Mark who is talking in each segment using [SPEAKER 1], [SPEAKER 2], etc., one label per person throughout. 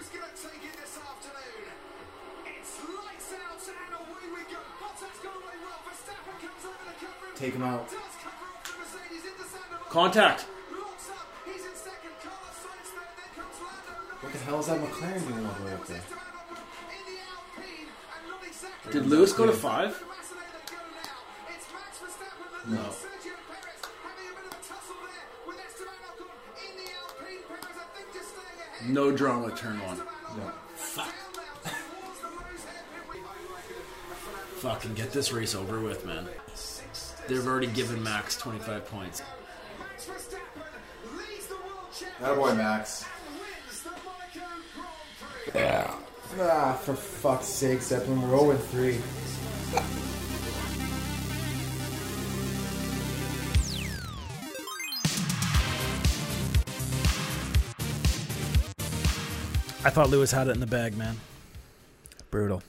[SPEAKER 1] Going to take it this afternoon? It's lights out and away we go. Bottas gone away well. Verstappen comes over cover him.
[SPEAKER 2] Take him out.
[SPEAKER 1] Does cover off the Mercedes into Sainte Devote.
[SPEAKER 3] Contact.
[SPEAKER 1] Locks up. He's in second. Carlos Sainz third. Then comes Lando
[SPEAKER 2] What the hell is that McLaren doing all the way up there?
[SPEAKER 1] In the Alpine and not exactly.
[SPEAKER 3] Did Lewis go to five?
[SPEAKER 1] Massey
[SPEAKER 2] No
[SPEAKER 3] drama, turn one.
[SPEAKER 2] No.
[SPEAKER 3] Fuck. Fucking get this race over with, man. They've already given Max 25 points.
[SPEAKER 2] Attaboy, Max. Yeah. Ah, for fuck's sake, Zeppelin, we're 0 3.
[SPEAKER 3] I thought Lewis had it in the bag, man.
[SPEAKER 4] Brutal.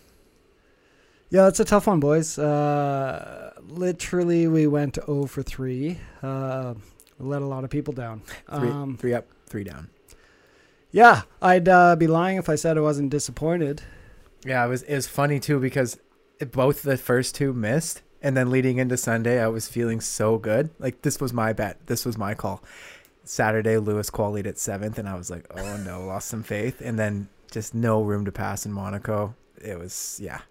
[SPEAKER 5] Yeah, it's a tough one, boys. Uh, literally, we went 0 for 3. Uh, let a lot of people down.
[SPEAKER 4] Three,
[SPEAKER 5] Um,
[SPEAKER 4] three up, three down.
[SPEAKER 5] yeah, I'd uh, be lying if I said I wasn't disappointed.
[SPEAKER 4] Yeah, it was it was funny too because it, both the first two missed, and then leading into Sunday, I was feeling so good. Like this was my bet. This was my call. Saturday, Lewis qualified at seventh, and I was like, oh no, lost some faith. And then just no room to pass in Monaco. It was yeah,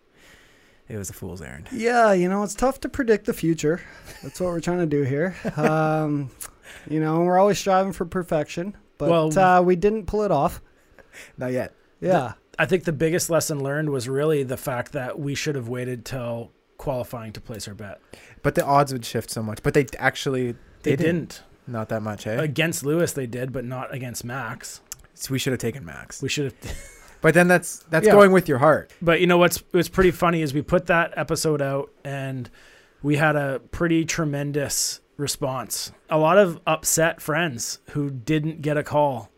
[SPEAKER 4] it was a fool's errand.
[SPEAKER 5] Yeah, you know, it's tough to predict the future. That's what we're trying to do here. Um, you know, we're always striving for perfection, but
[SPEAKER 3] Well-
[SPEAKER 5] uh, we didn't pull it off.
[SPEAKER 4] Not yet.
[SPEAKER 5] Yeah.
[SPEAKER 3] I think the biggest lesson learned was really the fact that we should have waited till qualifying to place our bet.
[SPEAKER 4] But the odds would shift so much. But they actually
[SPEAKER 3] They
[SPEAKER 4] didn't.
[SPEAKER 3] didn't.
[SPEAKER 4] Not that much, eh?
[SPEAKER 3] Against Lewis, they did, but not against Max.
[SPEAKER 4] So we should have taken Max.
[SPEAKER 3] We should have.
[SPEAKER 4] But then that's that's
[SPEAKER 3] Yeah.
[SPEAKER 4] going with your heart.
[SPEAKER 3] But you know what's what's pretty funny is we put that episode out and we had a pretty tremendous response. A lot of upset friends who didn't get a call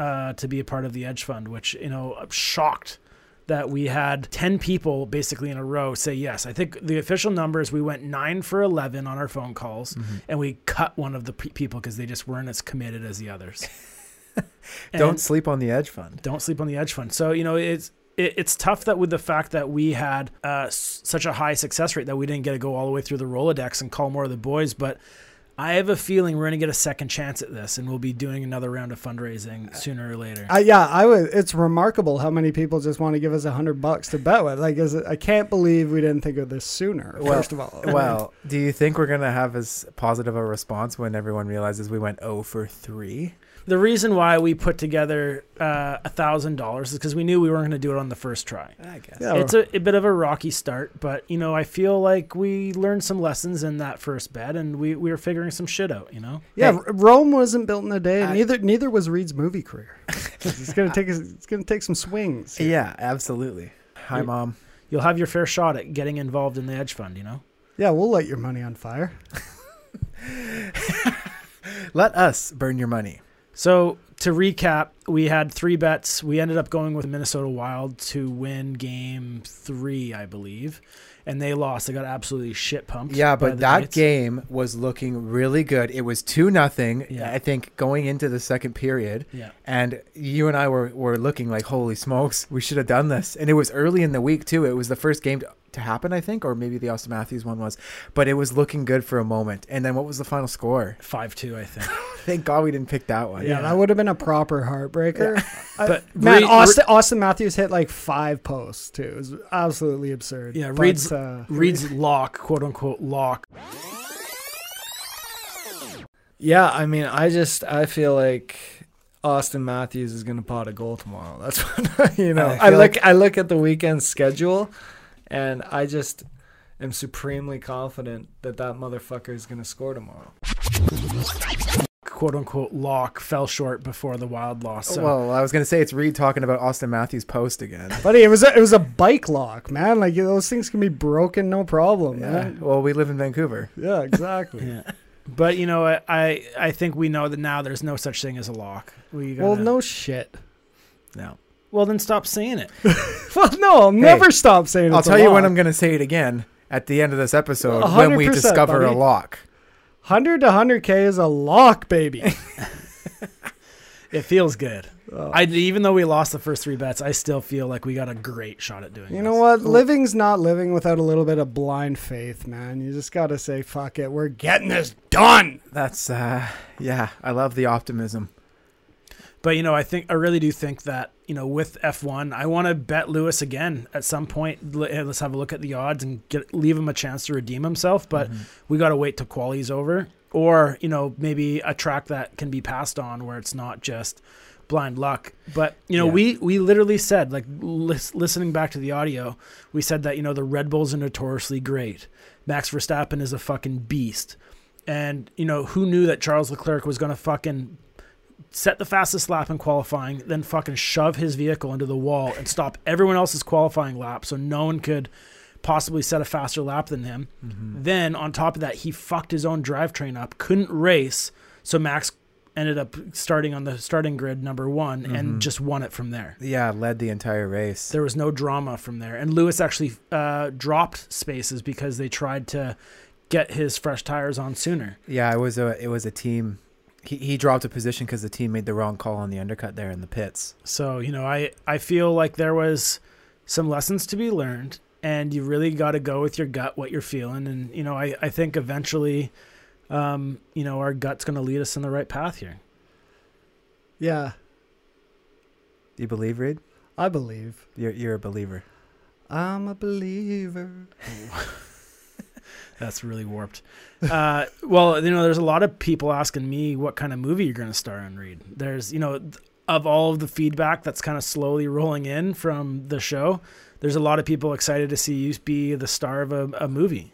[SPEAKER 3] uh, to be a part of the Edge Fund, which you know I'm shocked that we had 10 people basically in a row say yes. I think the official numbers we went 9 for 11 on our phone calls and we cut one of the pe- people because they just weren't as committed as the others.
[SPEAKER 4] Don't sleep on the edge fund.
[SPEAKER 3] don't sleep on the edge fund. So you know it's it, it's tough that with the fact that we had uh, s- such a high success rate that we didn't get to go all the way through the Rolodex and call more of the boys, but. I have a feeling we're going to get a second chance at this, and we'll be doing another round of fundraising sooner or later.
[SPEAKER 5] Uh, yeah, I would. It's remarkable how many people just want to give us a hundred bucks to bet with. Like, is it, I can't believe we didn't think of this sooner.
[SPEAKER 4] Well-
[SPEAKER 5] first of all,
[SPEAKER 4] Well, do you think we're gonna have as positive a response when everyone realizes we went 0 for three?
[SPEAKER 3] The reason why we put together uh, a thousand dollars is because we knew we weren't going to do it on the first try.
[SPEAKER 4] I guess.
[SPEAKER 5] Yeah,
[SPEAKER 3] It's a, a bit of a rocky start, but you know I feel like we learned some lessons in that first bet, and we, we were figuring some shit out. You know.
[SPEAKER 5] yeah,
[SPEAKER 4] Hey.
[SPEAKER 5] Rome wasn't built in a day.
[SPEAKER 4] I-
[SPEAKER 5] neither neither was Reid's movie career. it's gonna take it's gonna take some swings.
[SPEAKER 4] Yeah, absolutely. Hi,
[SPEAKER 3] You-
[SPEAKER 4] mom.
[SPEAKER 3] you'll have your fair shot at getting involved in the hedge fund, you know?
[SPEAKER 5] Yeah, we'll light your money on fire.
[SPEAKER 4] Let us burn your money.
[SPEAKER 3] So, to recap, we had three bets. We ended up going with Minnesota Wild to win game three, I believe. And they lost. They got absolutely shit pumped.
[SPEAKER 4] Yeah, but that
[SPEAKER 3] Knights.
[SPEAKER 4] game was looking really good. It was two nothing.
[SPEAKER 3] Yeah.
[SPEAKER 4] I think going into the second period,
[SPEAKER 3] Yeah.
[SPEAKER 4] and you and I were were looking like, holy smokes, we should have done this. And it was early in the week too. It was the first game to, to happen, I think, or maybe the Auston Matthews one was. But it was looking good for a moment. And then what was the final score?
[SPEAKER 3] 5 2, I think.
[SPEAKER 4] Thank God we didn't pick that one.
[SPEAKER 5] Yeah,
[SPEAKER 3] Yeah.
[SPEAKER 5] that would have been a proper heartbreaker. I-
[SPEAKER 3] But
[SPEAKER 5] man,
[SPEAKER 3] Reid-
[SPEAKER 5] Auston, Auston Matthews hit like five posts too. It was absolutely absurd.
[SPEAKER 3] Yeah,
[SPEAKER 5] But,
[SPEAKER 3] Reid's-
[SPEAKER 5] uh,
[SPEAKER 3] Reid's lock, quote unquote, lock.
[SPEAKER 6] Yeah, I mean, I just I feel like Auston Matthews is gonna pot a goal tomorrow. That's what you know.
[SPEAKER 4] I
[SPEAKER 6] I,
[SPEAKER 4] feel
[SPEAKER 6] look I look at the weekend schedule, and I just am supremely confident that that motherfucker is gonna score tomorrow.
[SPEAKER 3] Quote unquote, lock fell short before the Wild loss. So,
[SPEAKER 4] Well, I was gonna say it's Reid talking about Auston Matthews' post again.
[SPEAKER 5] buddy, it was a, it was a bike lock, man. Like those things can be broken, no problem,
[SPEAKER 4] Yeah.
[SPEAKER 5] man.
[SPEAKER 4] Well, we live in Vancouver.
[SPEAKER 5] Yeah, exactly.
[SPEAKER 3] yeah. But, you know, I, I I think we know that now there's no such thing as a lock. We
[SPEAKER 5] Well,
[SPEAKER 3] gotta-
[SPEAKER 5] no shit.
[SPEAKER 4] No.
[SPEAKER 3] Well, then stop saying it.
[SPEAKER 5] Well, no, I'll never stop saying. it.
[SPEAKER 4] I'll
[SPEAKER 5] it's a
[SPEAKER 4] tell you when. I'm going to say it again at the end of this episode when we
[SPEAKER 5] 100%,
[SPEAKER 4] discover a lock.
[SPEAKER 5] Hundred to hundred k is a lock, baby.
[SPEAKER 3] It feels good.
[SPEAKER 5] Oh.
[SPEAKER 3] I even though we lost the first three bets, I still feel like we got a great shot at doing.
[SPEAKER 5] You
[SPEAKER 3] this.
[SPEAKER 5] know what? Living's not living without a little bit of blind faith, man. You just got to say, fuck it. We're getting this done.
[SPEAKER 4] That's uh, yeah. I love the optimism.
[SPEAKER 3] But you know, I think I really do think that you know with F1, I want to bet Lewis again at some point. Let's have a look at the odds and get leave him a chance to redeem himself. But mm-hmm. we got to wait till quali's over, or you know maybe a track that can be passed on where it's not just blind luck. But you know,
[SPEAKER 4] Yeah.
[SPEAKER 3] we we literally said like lis- listening back to the audio, we said that you know the Red Bulls are notoriously great. Max Verstappen is a fucking beast. And you know who knew that Charles Leclerc was going to fucking set the fastest lap in qualifying, then fucking shove his vehicle into the wall and stop everyone else's qualifying lap so no one could possibly set a faster lap than him. Then on top of that, he fucked his own drivetrain up, couldn't race, so Max ended up starting on the starting grid number one and just won it from there.
[SPEAKER 4] Yeah, led the entire race.
[SPEAKER 3] There was no drama from there. And Lewis actually uh, dropped spaces because they tried to get his fresh tires on sooner.
[SPEAKER 4] Yeah, it was a it was a team. He he dropped a position because the team made the wrong call on the undercut there in the pits.
[SPEAKER 3] So, you know, I, I feel like there was some lessons to be learned and you really got to go with your gut, what you're feeling. And, you know, I, I think eventually, um, you know, our gut's going to lead us in the right path here.
[SPEAKER 5] Yeah,
[SPEAKER 4] Do you believe, Reid?
[SPEAKER 5] I believe.
[SPEAKER 4] You're you're a believer.
[SPEAKER 5] I'm a believer.
[SPEAKER 3] That's really warped. Uh, well, you know, there's a lot of people asking me what kind of movie you're going to star in, Reid. There's, you know, of all of the feedback that's kind of slowly rolling in from the show, there's a lot of people excited to see you be the star of a, a movie.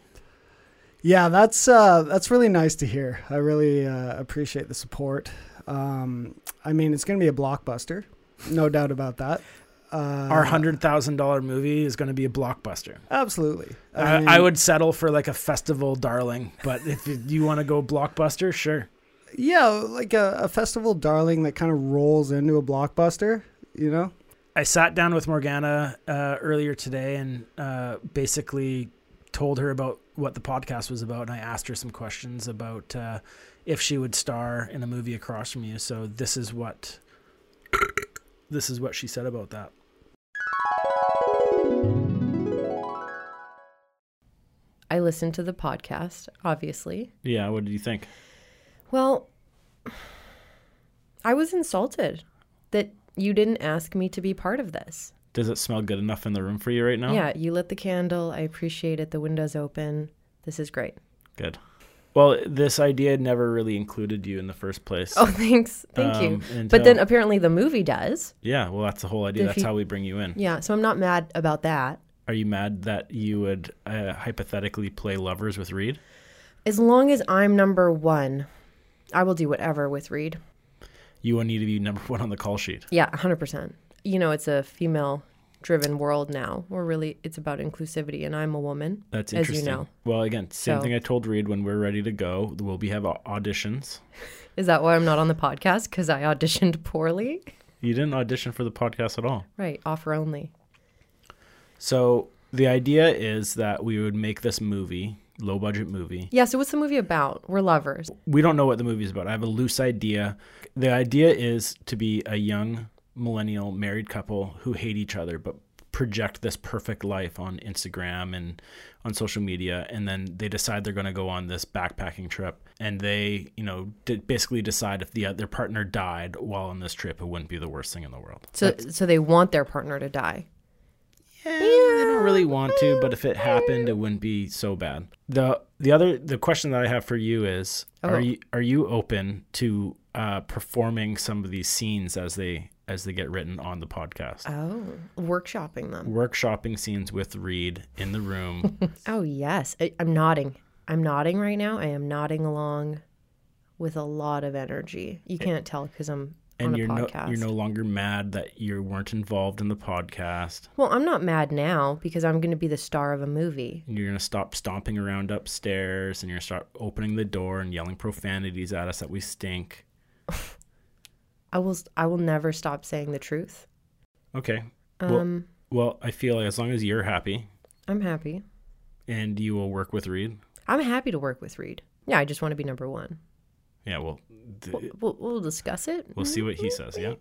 [SPEAKER 5] Yeah, that's uh, that's really nice to hear. I really uh, appreciate the support. Um, I mean, it's going to be a blockbuster, no doubt about that. Uh,
[SPEAKER 3] Our hundred thousand dollar movie is going to be a blockbuster.
[SPEAKER 5] absolutely.
[SPEAKER 3] I,
[SPEAKER 5] mean,
[SPEAKER 3] I would settle for like a festival darling, but if you- you want to go blockbuster, sure.
[SPEAKER 5] yeah, like a, a festival darling that kind of rolls into a blockbuster. You know,
[SPEAKER 3] I sat down with Morgana uh, earlier today and uh, basically told her about what the podcast was about, and I asked her some questions about uh, if she would star in a movie across from you. So this is what this is what she said about that.
[SPEAKER 7] I listened to the podcast, obviously.
[SPEAKER 3] Yeah, what did you think?
[SPEAKER 7] Well, I was insulted that you didn't ask me to be part of this.
[SPEAKER 3] Does it smell good enough in the room for you right now?
[SPEAKER 7] Yeah, you lit the candle. I appreciate it. The window's open. This is great.
[SPEAKER 3] good. Well, this idea never really included you in the first place.
[SPEAKER 7] Oh, thanks. Thank you.
[SPEAKER 3] Um,
[SPEAKER 7] But then apparently the movie does.
[SPEAKER 3] yeah, well, that's the whole idea.
[SPEAKER 7] If
[SPEAKER 3] That's
[SPEAKER 7] you-
[SPEAKER 3] how we bring you in.
[SPEAKER 7] Yeah, so I'm not mad about that.
[SPEAKER 3] Are you mad that you would uh, hypothetically play lovers with Reid?
[SPEAKER 7] As long as I'm number one, I will do whatever with Reid.
[SPEAKER 3] You will need to be number one on the call sheet.
[SPEAKER 7] Yeah, 100%. You know, it's a female driven world now. We're really, it's about inclusivity, and I'm a woman.
[SPEAKER 3] That's
[SPEAKER 7] As you
[SPEAKER 3] interesting.
[SPEAKER 7] know.
[SPEAKER 3] Well, again, same
[SPEAKER 7] So-
[SPEAKER 3] thing I told Reid when we're ready to go. We'll be have auditions.
[SPEAKER 7] Is that why I'm not on the podcast? Because I auditioned poorly?
[SPEAKER 3] You didn't audition for the podcast at all.
[SPEAKER 7] Right, offer only.
[SPEAKER 3] So the idea is that we would make this movie, low budget movie.
[SPEAKER 7] Yeah, so what's the movie about? We're lovers.
[SPEAKER 3] We don't know what the movie is about. I have a loose idea. The idea is to be a young millennial married couple who hate each other but project this perfect life on Instagram and on social media and then they decide they're going to go on this backpacking trip and they, you know, d- basically decide if the their partner died while on this trip it wouldn't be the worst thing in the world.
[SPEAKER 7] So, so they want their partner to die.
[SPEAKER 3] Yeah, they don't really want to, but if it happened, it wouldn't be so bad. the The other the question that I have for you is:
[SPEAKER 7] Oh.
[SPEAKER 3] Are you are you open to uh, performing some of these scenes as they as they get written on the podcast?
[SPEAKER 7] Oh, workshopping them.
[SPEAKER 3] Workshopping scenes with Reid in the room.
[SPEAKER 7] Oh, yes. I, I'm nodding. I'm nodding right now. I am nodding along with a lot of energy. You can't tell because I'm on
[SPEAKER 3] and
[SPEAKER 7] a
[SPEAKER 3] you're no
[SPEAKER 7] podcast.
[SPEAKER 3] you're no longer mad that you weren't involved in the podcast.
[SPEAKER 7] well, I'm not mad now because I'm going to be the star of a movie.
[SPEAKER 3] You're gonna stop stomping around upstairs, and you're gonna start opening the door and yelling profanities at us that we stink.
[SPEAKER 7] I will. I will never stop saying the truth.
[SPEAKER 3] Okay. Well,
[SPEAKER 7] Um,
[SPEAKER 3] well, I feel like as long as you're happy
[SPEAKER 7] I'm happy.
[SPEAKER 3] and you will work with Reid.
[SPEAKER 7] I'm happy to work with Reid. Yeah, I just want to be number one.
[SPEAKER 8] Yeah, well, th-
[SPEAKER 7] We'll, we'll discuss it.
[SPEAKER 8] we'll see what he says. Yeah.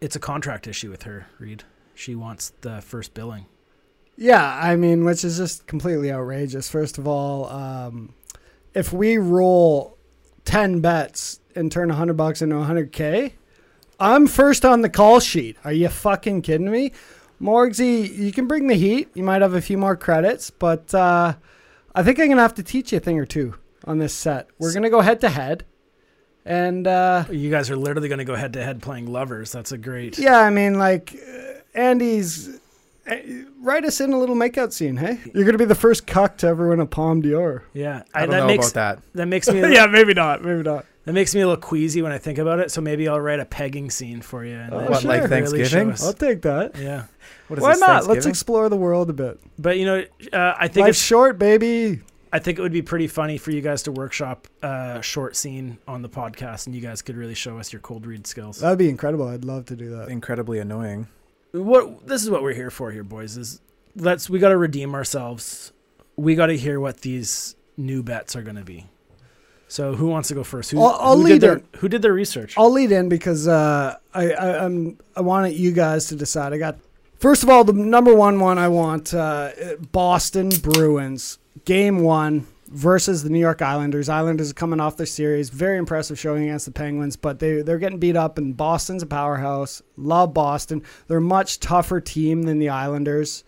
[SPEAKER 3] It's a contract issue with her, Reid. She wants the first billing.
[SPEAKER 5] Yeah, I mean, which is just completely outrageous. First of all, um, if we roll ten bets and turn hundred bucks into hundred k, I'm first on the call sheet. Are you fucking kidding me, Morgsy? You can bring the heat. You might have a few more credits, but uh, I think I'm gonna have to teach you a thing or two on this set. We're gonna go head to head, and uh,
[SPEAKER 3] You guys are literally going to go head to head playing lovers. That's a great.
[SPEAKER 5] yeah, I mean, like uh, Andy's. Write us in a little makeout scene, hey? You're gonna be the first cuck to ever win a Palme d'Or.
[SPEAKER 3] Yeah,
[SPEAKER 4] I don't
[SPEAKER 3] that
[SPEAKER 4] know
[SPEAKER 3] makes
[SPEAKER 4] about that.
[SPEAKER 3] that makes me
[SPEAKER 5] yeah, maybe not. Maybe not.
[SPEAKER 3] that makes me a little queasy when I think about it. So maybe I'll write a pegging scene for you. And
[SPEAKER 5] Oh,
[SPEAKER 3] then
[SPEAKER 4] What, like Thanksgiving?
[SPEAKER 3] show us-
[SPEAKER 5] I'll take that.
[SPEAKER 3] Yeah,
[SPEAKER 4] What is
[SPEAKER 5] Why
[SPEAKER 4] this,
[SPEAKER 5] not? Let's explore the world a bit.
[SPEAKER 3] but you know, uh, I think
[SPEAKER 5] Life's
[SPEAKER 3] it's
[SPEAKER 5] short, baby.
[SPEAKER 3] I think it would be pretty funny for you guys to workshop a short scene on the podcast, and you guys could really show us your cold read skills.
[SPEAKER 5] That'd be incredible. I'd love to do that.
[SPEAKER 4] Incredibly annoying.
[SPEAKER 3] What this is what we're here for here, boys. Is let's we got to redeem ourselves. We got to hear what these new bets are going to be. So who wants to go first? Who,
[SPEAKER 5] I'll- I'll
[SPEAKER 3] who
[SPEAKER 5] lead
[SPEAKER 3] did their
[SPEAKER 5] it.
[SPEAKER 3] who did their research?
[SPEAKER 5] I'll lead in because uh, I, I I'm I want you guys to decide. I got first of all the number one one I want uh, Boston Bruins game one versus the New York Islanders. Islanders are coming off their series, very impressive showing against the Penguins, but they they're getting beat up. And Boston's a powerhouse. Love Boston. They're a much tougher team than the Islanders.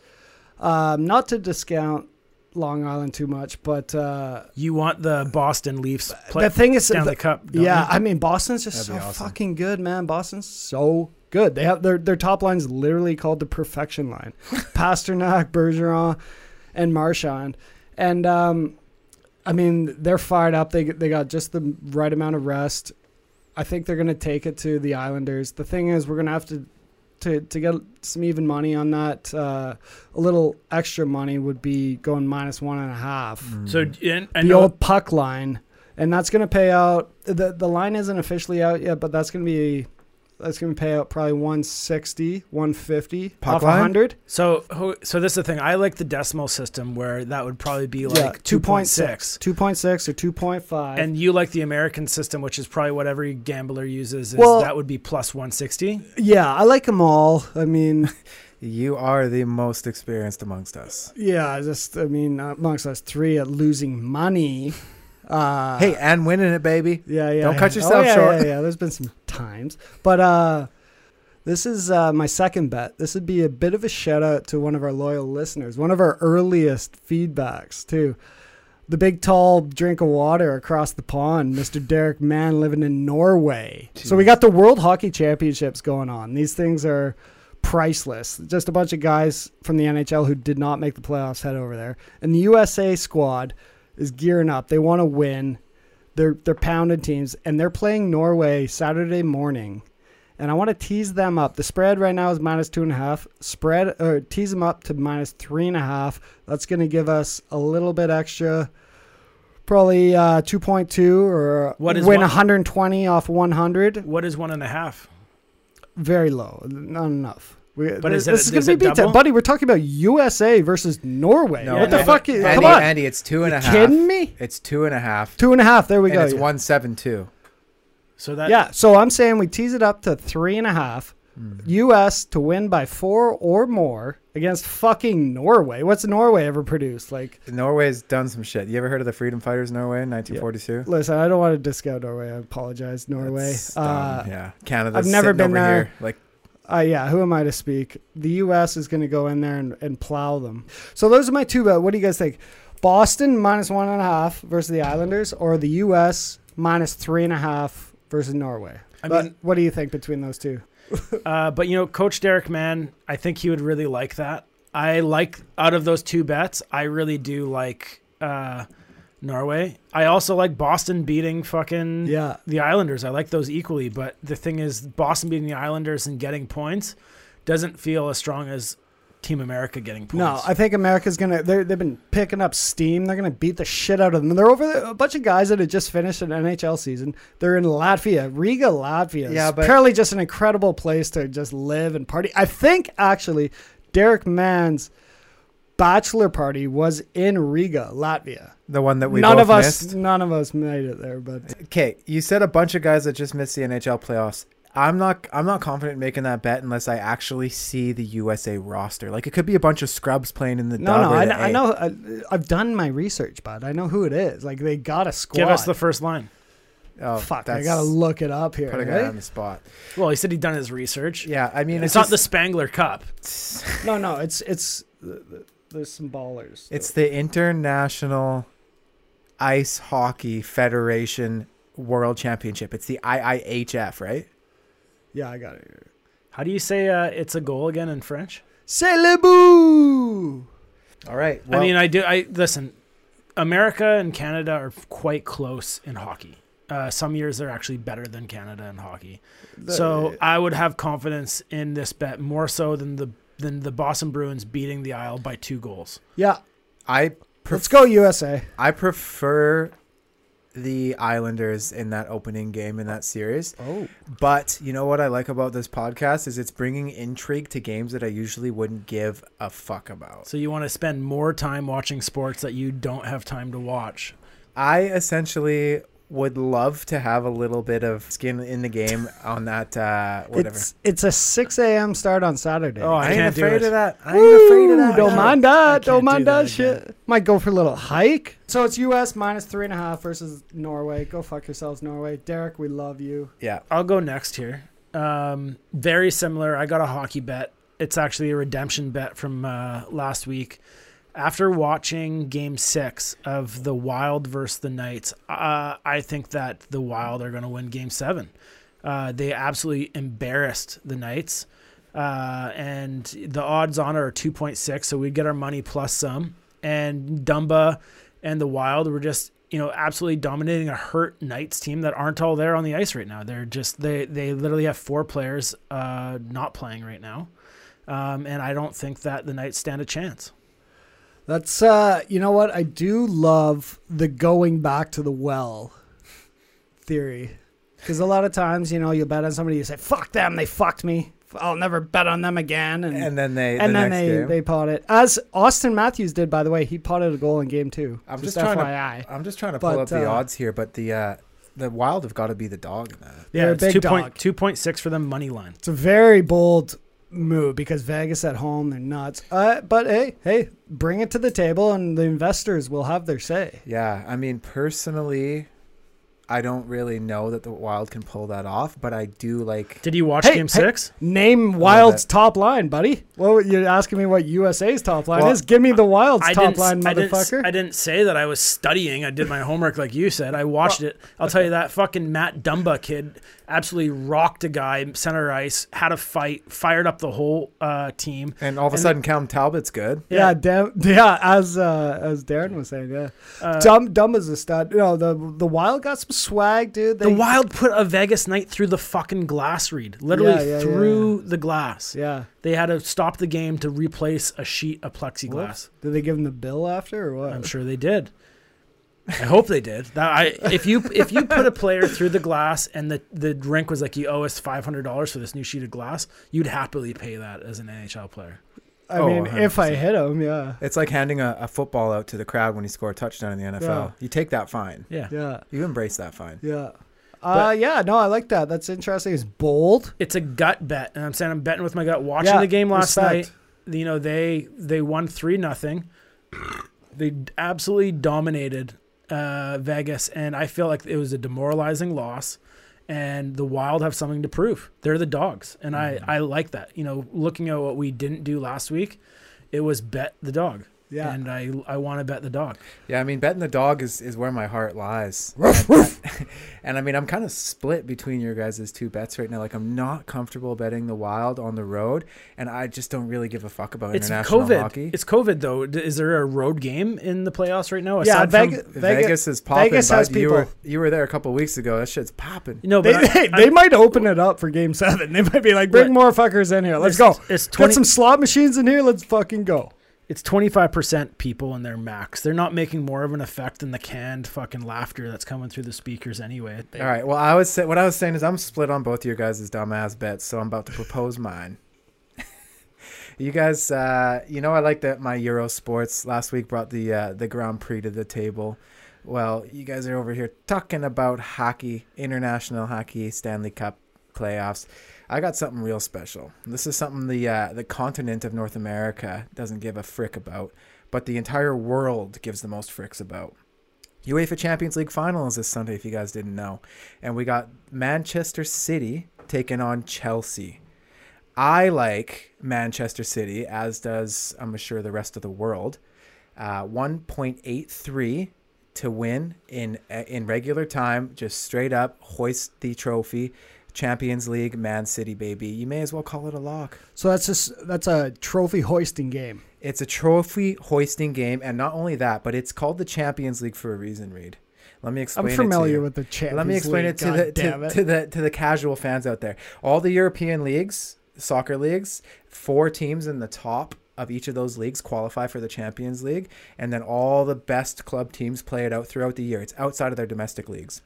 [SPEAKER 5] Um, not to discount Long Island too much, but uh,
[SPEAKER 3] You want the Boston Leafs play
[SPEAKER 5] the thing is,
[SPEAKER 3] Stanley
[SPEAKER 5] the-
[SPEAKER 3] Cup? don't
[SPEAKER 5] yeah,
[SPEAKER 3] you?
[SPEAKER 5] I mean Boston's just
[SPEAKER 4] That'd
[SPEAKER 5] so
[SPEAKER 4] awesome.
[SPEAKER 5] fucking good, man. Boston's so good. They have their their top line's literally called the perfection line. Pastrnak, Bergeron, and Marchand, and um, I mean they're fired up. They they got just the right amount of rest. I think they're gonna take it to the Islanders. The thing is, we're gonna have to. To, to get some even money on that, uh, a little extra money would be going minus one and a half
[SPEAKER 3] So and, I
[SPEAKER 5] the
[SPEAKER 3] know
[SPEAKER 5] old puck line, and that's going to pay out. the The line isn't officially out yet, but that's going to be that's going to pay out probably 160, 150
[SPEAKER 4] Puck
[SPEAKER 5] off
[SPEAKER 4] line?
[SPEAKER 5] 100.
[SPEAKER 3] So, who- so this is the thing. I like the decimal system where that would probably be like
[SPEAKER 5] yeah,
[SPEAKER 3] 2.6.
[SPEAKER 5] 2.6 or 2.5.
[SPEAKER 3] And you like the American system, which is probably what every gambler uses. Is
[SPEAKER 5] Well-
[SPEAKER 3] that would be plus 160.
[SPEAKER 5] yeah, I like them all. I mean,
[SPEAKER 4] You are the most experienced amongst us.
[SPEAKER 5] yeah, just I mean, amongst us three at losing money. Uh,
[SPEAKER 4] hey, and winning it, baby.
[SPEAKER 5] Yeah, yeah.
[SPEAKER 4] Don't cut yourself
[SPEAKER 5] oh, yeah,
[SPEAKER 4] short.
[SPEAKER 5] Yeah, yeah. There's been some times, but uh, this is uh, my second bet. This would be a bit of a shout out to one of our loyal listeners, one of our earliest feedbacks too. The big tall drink of water across the pond, Mr. Derek Mann living in Norway. So we got the World Hockey Championships going on. These things are priceless. Just a bunch of guys from the NHL who did not make the playoffs head over there. And the USA squad is gearing up. They want to win. They're they're pounded teams and they're playing Norway Saturday morning. And I want to tease them up. The spread right now is minus two and a half. Spread or tease them up to minus three and a half. That's going to give us a little bit extra, probably uh, two point two or
[SPEAKER 3] What is
[SPEAKER 5] win
[SPEAKER 3] one-
[SPEAKER 5] 120 off 100.
[SPEAKER 3] What is one and a half?
[SPEAKER 5] Very low, not enough. We,
[SPEAKER 3] But
[SPEAKER 5] this,
[SPEAKER 3] is
[SPEAKER 5] this is
[SPEAKER 3] is
[SPEAKER 5] going to be beat
[SPEAKER 3] double?
[SPEAKER 5] buddy. We're talking about USA versus Norway.
[SPEAKER 4] No,
[SPEAKER 5] what the
[SPEAKER 3] no,
[SPEAKER 5] fuck? is-
[SPEAKER 4] Andy,
[SPEAKER 5] come on,
[SPEAKER 4] Andy, it's two and a half.
[SPEAKER 5] and you kidding me?
[SPEAKER 4] It's two and a half.
[SPEAKER 5] Two and a half. There we
[SPEAKER 4] and
[SPEAKER 5] go.
[SPEAKER 4] it's
[SPEAKER 5] yeah.
[SPEAKER 4] one seven two.
[SPEAKER 3] So that
[SPEAKER 5] Yeah, so I'm saying we tease it up to three and a half. U.S. to win by four or more against fucking Norway. What's Norway ever produced? Like,
[SPEAKER 4] Norway's done some shit. You ever heard of the Freedom Fighters Norway in 1942?
[SPEAKER 5] listen, I don't want to discount Norway. I apologize, Norway. Uh,
[SPEAKER 4] yeah, Canada.
[SPEAKER 5] I've never been
[SPEAKER 4] over
[SPEAKER 5] there.
[SPEAKER 4] Here. Like
[SPEAKER 5] uh, yeah, who am I to speak? The U.S. is going to go in there and, and plow them. So those are my two bets. What do you guys think? Boston minus one and a half versus the Islanders, or the U.S. minus three and a half versus Norway?
[SPEAKER 3] I
[SPEAKER 5] But
[SPEAKER 3] mean-
[SPEAKER 5] what do you think between those two?
[SPEAKER 3] Uh, but you know, Coach Derek Mann, I think he would really like that. I like out of those two bets, I really do like uh, Norway. I also like Boston beating fucking
[SPEAKER 5] Yeah,
[SPEAKER 3] the Islanders. I like those equally. But the thing is, Boston beating the Islanders and getting points doesn't feel as strong as Team America getting points.
[SPEAKER 5] No, I think America's gonna. they're- They've been picking up steam. They're gonna beat the shit out of them. They're over there, a bunch of guys that had just finished an NHL season. They're in Latvia, Riga, Latvia.
[SPEAKER 4] Yeah, but-
[SPEAKER 5] apparently just an incredible place to just live and party. I think actually, Derek Mann's bachelor party was in Riga, Latvia.
[SPEAKER 4] The one that we
[SPEAKER 5] none
[SPEAKER 4] both
[SPEAKER 5] of us,
[SPEAKER 4] missed.
[SPEAKER 5] none of us made it there, but
[SPEAKER 4] Okay, you said a bunch of guys that just missed the NHL playoffs. I'm not. I'm not confident making that bet unless I actually see the USA roster. Like it could be a bunch of scrubs playing in the.
[SPEAKER 5] no, no,
[SPEAKER 4] or
[SPEAKER 5] I,
[SPEAKER 4] the
[SPEAKER 5] kn- I
[SPEAKER 4] A.
[SPEAKER 5] know. I, I've done my research, bud. I know who it is. Like they got a squad.
[SPEAKER 3] Give us the first line.
[SPEAKER 4] Oh,
[SPEAKER 5] Fuck, I
[SPEAKER 4] that's-
[SPEAKER 5] gotta look it up here.
[SPEAKER 4] Put a guy
[SPEAKER 5] right?
[SPEAKER 4] on the spot.
[SPEAKER 3] Well, he said he'd done his research.
[SPEAKER 4] Yeah, I mean,
[SPEAKER 3] It's,
[SPEAKER 4] it's,
[SPEAKER 3] not the Spengler Cup.
[SPEAKER 5] No, no, it's it's th- th- there's some ballers.
[SPEAKER 4] It's the International Ice Hockey Federation World Championship. It's the IIHF, right?
[SPEAKER 5] yeah, I got it. Here.
[SPEAKER 3] How do you say uh, it's a goal again in French?
[SPEAKER 5] C'est le bout.
[SPEAKER 4] All right.
[SPEAKER 3] I mean, I do. I listen. America and Canada are quite close in hockey. Uh, some years they're actually better than Canada in hockey. so I would have confidence in this bet more so than the than the Boston Bruins beating the Isle by two goals.
[SPEAKER 5] Yeah,
[SPEAKER 4] I pref-
[SPEAKER 5] let's go USA.
[SPEAKER 4] I prefer the Islanders in that opening game in that series.
[SPEAKER 5] Oh,
[SPEAKER 4] But you know what I like about this podcast is it's bringing intrigue to games that I usually wouldn't give a fuck about.
[SPEAKER 3] So you want to spend more time watching sports that you don't have time to watch.
[SPEAKER 4] I essentially would love to have a little bit of skin in the game on that uh whatever.
[SPEAKER 5] it's it's a 6 a.m. start on Saturday.
[SPEAKER 3] Oh, I
[SPEAKER 4] I ain't
[SPEAKER 3] can't do
[SPEAKER 4] afraid
[SPEAKER 3] it.
[SPEAKER 4] of that. I ain't afraid of that.
[SPEAKER 5] Don't mind that.
[SPEAKER 3] can't
[SPEAKER 5] Don't
[SPEAKER 3] do
[SPEAKER 5] mind
[SPEAKER 3] that
[SPEAKER 5] that, shit. Might go for a little hike. So it's U.S. minus three and a half versus Norway. Go fuck yourselves, Norway. Derek, we love you.
[SPEAKER 4] Yeah.
[SPEAKER 3] I'll go next here. Um, very similar. I got a hockey bet. It's actually a redemption bet from uh, last week. After watching Game Six of the Wild versus the Knights, uh, I think that the Wild are going to win Game Seven. Uh, they absolutely embarrassed the Knights, uh, and the odds on it are two point six. So we get our money plus some. And Dumba and the Wild were just you know absolutely dominating a hurt Knights team that aren't all there on the ice right now. They're just they they literally have four players uh, not playing right now, um, and I don't think that the Knights stand a chance.
[SPEAKER 5] That's uh, you know what? I do love the going back to the well theory, because a lot of times, you know, you bet on somebody, you say, "Fuck them, they fucked me. I'll never bet on them again," and
[SPEAKER 4] And then they
[SPEAKER 5] and
[SPEAKER 4] the
[SPEAKER 5] then
[SPEAKER 4] next
[SPEAKER 5] they
[SPEAKER 4] game.
[SPEAKER 5] they pot it as Auston Matthews did. By the way, he potted a goal in game two.
[SPEAKER 4] I'm just trying to-
[SPEAKER 5] FYI.
[SPEAKER 4] I'm just trying to pull
[SPEAKER 5] But,
[SPEAKER 4] up the
[SPEAKER 5] uh,
[SPEAKER 4] odds here, but the uh the Wild have got to be the dog in that.
[SPEAKER 3] Yeah,
[SPEAKER 5] They're
[SPEAKER 3] it's
[SPEAKER 5] big
[SPEAKER 3] two
[SPEAKER 5] dog.
[SPEAKER 3] point two point six for them money line.
[SPEAKER 5] It's a very bold move because Vegas at home, they're nuts. Uh, but hey, hey, bring it to the table, and the investors will have their say.
[SPEAKER 4] Yeah, I mean personally, I don't really know that the Wild can pull that off, but I do like.
[SPEAKER 3] Did you watch
[SPEAKER 5] Hey,
[SPEAKER 3] Game
[SPEAKER 5] hey.
[SPEAKER 3] Six?
[SPEAKER 5] Name Wild's top line, buddy. Well, you're asking me what USA's top line
[SPEAKER 4] Well,
[SPEAKER 5] is. Give me the Wild's
[SPEAKER 3] I
[SPEAKER 5] top
[SPEAKER 3] didn't,
[SPEAKER 5] line,
[SPEAKER 3] I didn't,
[SPEAKER 5] motherfucker.
[SPEAKER 3] I didn't say that I was studying. I did my homework like you said. I watched it. I'll tell you that fucking Matt Dumba kid absolutely rocked a guy center ice, had a fight, fired up the whole uh, team.
[SPEAKER 4] And all of a
[SPEAKER 3] and
[SPEAKER 4] sudden, Cam Talbot's good.
[SPEAKER 5] yeah, damn, yeah. As uh, as Darren was saying, yeah.
[SPEAKER 3] Uh,
[SPEAKER 5] Dumb, dumb is a stud. No, the the Wild got some swag, dude. They,
[SPEAKER 3] the Wild put a Vegas Knight through the fucking glass read, literally
[SPEAKER 5] Yeah, yeah,
[SPEAKER 3] through the glass.
[SPEAKER 5] yeah.
[SPEAKER 3] They had to stop the game to replace a sheet of plexiglass.
[SPEAKER 5] Whoops. Did they give him the bill after or what?
[SPEAKER 3] I'm sure they did. I hope they did. That I if you if you put a player through the glass and the the rink was like you owe us five hundred dollars for this new sheet of glass, you'd happily pay that as an NHL player.
[SPEAKER 5] I
[SPEAKER 4] Oh,
[SPEAKER 5] mean, if I hit him, yeah,
[SPEAKER 4] It's like handing a, a football out to the crowd when you score a touchdown in the NFL.
[SPEAKER 5] Yeah.
[SPEAKER 4] You take that fine.
[SPEAKER 3] Yeah.
[SPEAKER 5] yeah,
[SPEAKER 4] You embrace that fine.
[SPEAKER 5] yeah. Uh, yeah, no, I like that. That's interesting. It's bold.
[SPEAKER 3] It's a gut bet, and I'm saying I'm betting with my gut. Watching
[SPEAKER 5] Yeah,
[SPEAKER 3] the game last
[SPEAKER 5] respect.
[SPEAKER 3] night, you know they they won three nothing. They absolutely dominated uh, Vegas, and I feel like it was a demoralizing loss. And the Wild have something to prove. They're the dogs, and
[SPEAKER 5] Mm-hmm.
[SPEAKER 3] I I like that. You know, looking at what we didn't do last week, it was bet the dog.
[SPEAKER 5] Yeah.
[SPEAKER 3] and I I want to bet the dog.
[SPEAKER 4] Yeah, I mean, betting the dog is, is where my heart lies. and, and I mean, I'm kind of split between your guys' two bets right now. Like, I'm not comfortable betting the Wild on the road, and I just don't really give a fuck about
[SPEAKER 3] It's
[SPEAKER 4] international
[SPEAKER 3] COVID.
[SPEAKER 4] hockey.
[SPEAKER 3] It's COVID though. D- Is there a road game in the playoffs right now?
[SPEAKER 5] Yeah,
[SPEAKER 3] Aside from-
[SPEAKER 5] Vegas,
[SPEAKER 4] Vegas, is popping.
[SPEAKER 5] Vegas has
[SPEAKER 4] bud. You were
[SPEAKER 5] people.
[SPEAKER 4] you were there a couple weeks ago. That shit's popping.
[SPEAKER 3] no,
[SPEAKER 5] They,
[SPEAKER 3] but I-
[SPEAKER 5] they, they might open it up for game seven. They might be like, bring
[SPEAKER 3] Right.
[SPEAKER 5] more fuckers in here. Let's go.
[SPEAKER 3] It's- It's
[SPEAKER 5] Got some slot machines in here. Let's fucking go.
[SPEAKER 3] It's twenty five percent people in their max. They're not making more of an effect than the canned fucking laughter that's coming through the speakers anyway. They-
[SPEAKER 4] All right. Well, I was say, what I was saying is I'm split on both of your guys' dumbass bets, so I'm about to propose mine. You guys, uh, you know, I like that my Euro sports last week brought the uh, the Grand Prix to the table. Well, you guys are over here talking about hockey, international hockey, Stanley Cup playoffs. I got something real special. This is something the uh, the continent of North America doesn't give a frick about, but the entire world gives the most fricks about. UEFA Champions League final is this Sunday, if you guys didn't know, and we got Manchester City taking on Chelsea. I like Manchester City, as does I'm sure the rest of the world. Uh, 1.83 to win in uh, in regular time, just straight up hoist the trophy. Champions League, Man City, baby. You may as well call it a lock.
[SPEAKER 5] So that's just that's a trophy hoisting game.
[SPEAKER 4] It's a trophy hoisting game, and not only that, but it's called the Champions League for a reason, Reid. Let me explain.
[SPEAKER 5] I'm
[SPEAKER 4] it to
[SPEAKER 5] familiar with the Champions
[SPEAKER 4] Let me explain
[SPEAKER 5] League,
[SPEAKER 4] it to
[SPEAKER 5] God
[SPEAKER 4] the to,
[SPEAKER 5] it.
[SPEAKER 4] to the to the casual fans out there. All the European leagues, soccer leagues, four teams in the top of each of those leagues qualify for the Champions League, and then all the best club teams play it out throughout the year. It's outside of their domestic leagues.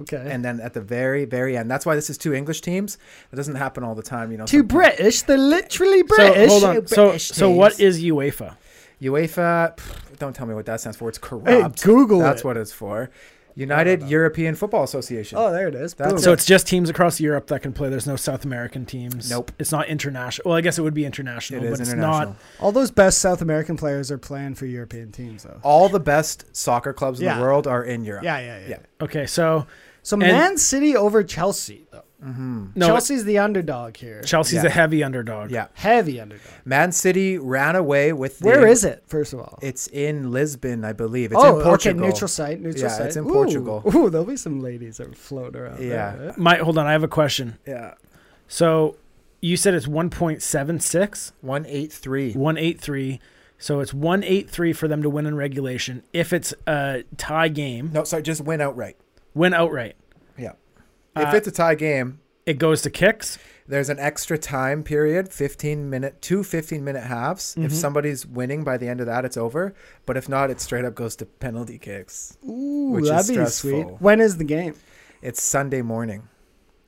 [SPEAKER 5] Okay.
[SPEAKER 4] And then at the very, very end, that's why this is two English teams. It doesn't happen all the time, you know.
[SPEAKER 5] Two
[SPEAKER 4] sometimes-
[SPEAKER 5] British. They're literally British.
[SPEAKER 3] So
[SPEAKER 5] British.
[SPEAKER 3] hold on. So
[SPEAKER 4] British
[SPEAKER 3] so what
[SPEAKER 4] teams.
[SPEAKER 3] is UEFA?
[SPEAKER 4] UEFA, pff, don't tell me what that stands for. It's
[SPEAKER 5] Hey,
[SPEAKER 4] corrupt.
[SPEAKER 5] Google
[SPEAKER 4] That's
[SPEAKER 5] it.
[SPEAKER 4] what it's for. United European Football Association.
[SPEAKER 5] Oh, there it is.
[SPEAKER 4] That's
[SPEAKER 5] Boom.
[SPEAKER 3] So it's just teams across Europe that can play. There's no South American teams.
[SPEAKER 4] Nope.
[SPEAKER 3] It's not international. Well, I guess it would be international,
[SPEAKER 4] it is
[SPEAKER 3] but it's
[SPEAKER 4] international.
[SPEAKER 3] not.
[SPEAKER 5] all those best South American players are playing for European teams, though.
[SPEAKER 4] All the best soccer clubs in
[SPEAKER 5] Yeah.
[SPEAKER 4] the world are in Europe.
[SPEAKER 5] Yeah, yeah, yeah.
[SPEAKER 4] Yeah.
[SPEAKER 3] Okay, so
[SPEAKER 5] So Man City over Chelsea, though.
[SPEAKER 3] no,
[SPEAKER 5] Chelsea's the underdog here.
[SPEAKER 3] Chelsea's
[SPEAKER 4] Yeah.
[SPEAKER 3] a heavy underdog.
[SPEAKER 4] Yeah.
[SPEAKER 5] Heavy underdog.
[SPEAKER 4] Man City ran away with. The,
[SPEAKER 5] Where is it? First of all.
[SPEAKER 4] It's in Lisbon, I believe. It's
[SPEAKER 5] oh,
[SPEAKER 4] in Portugal.
[SPEAKER 5] okay. Neutral site. Neutral
[SPEAKER 4] Yeah,
[SPEAKER 5] site.
[SPEAKER 4] it's in
[SPEAKER 5] Ooh.
[SPEAKER 4] Portugal.
[SPEAKER 5] Ooh, there'll be some ladies that float around.
[SPEAKER 4] Yeah.
[SPEAKER 5] there.
[SPEAKER 3] My hold on, I have a question.
[SPEAKER 4] Yeah.
[SPEAKER 3] So you said it's 1.76,
[SPEAKER 4] One eight three.
[SPEAKER 3] 183. So it's 183 for them to win in regulation. If it's a tie game,
[SPEAKER 4] No, sorry, just win outright.
[SPEAKER 3] Win outright.
[SPEAKER 4] Yeah.
[SPEAKER 3] Uh,
[SPEAKER 4] if it's a tie game,
[SPEAKER 3] It goes to kicks.
[SPEAKER 4] there's an extra time period 15 minute two 15 minute halves if
[SPEAKER 3] Mhm.
[SPEAKER 4] somebody's winning by the end of that it's over but if not it straight up goes to penalty kicks
[SPEAKER 5] Ooh,
[SPEAKER 4] Which
[SPEAKER 5] that'd be
[SPEAKER 4] stressful.
[SPEAKER 5] sweet. When is the game?
[SPEAKER 4] it's sunday morning